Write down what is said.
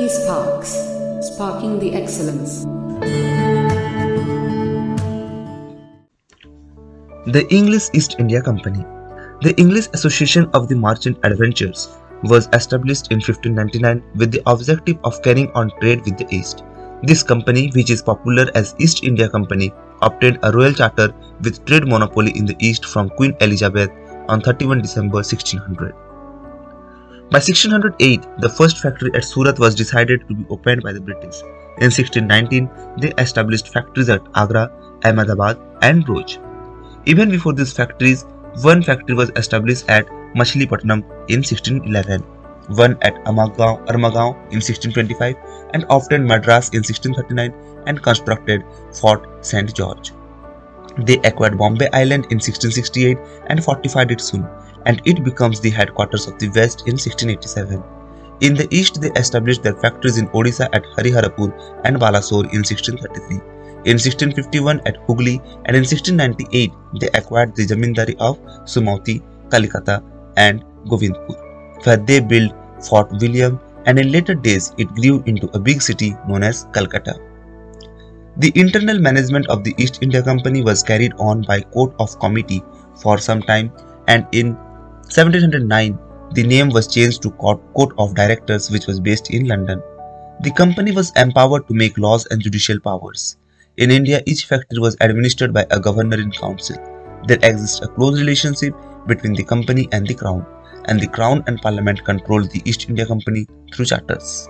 eSparks, sparking the excellence. The English East India Company. The English Association of the Merchant Adventurers was established in 1599 with the objective of carrying on trade with the East. This company, which is popular as East India Company, obtained a royal charter with trade monopoly in the East from Queen Elizabeth on 31 December 1600. By 1608, the first factory at Surat was decided to be opened by the British. In 1619, they established factories at Agra, Ahmedabad, and Broach. Even before these factories, one factory was established at Machilipatnam in 1611, one at Amagaon, Armagaon in 1625, and often Madras in 1639 and constructed Fort St. George. They acquired Bombay Island in 1668 and fortified it soon, and it becomes the headquarters of the West in 1687. In the east, they established their factories in Odisha at Hariharapur and Balasore in 1633. In 1651 at Hooghly and in 1698 they acquired the Zamindari of Sutanuti, Kalikata and Govindpur, where they built Fort William and in later days it grew into a big city known as Calcutta. The internal management of the East India Company was carried on by Court of Committee for some time and in 1709 the name was changed to Court, of Directors which was based in London. The company was empowered to make laws and judicial powers. In India, each factory was administered by a governor in council. There exists a close relationship between the company and the crown, and the crown and parliament controlled the East India Company through charters.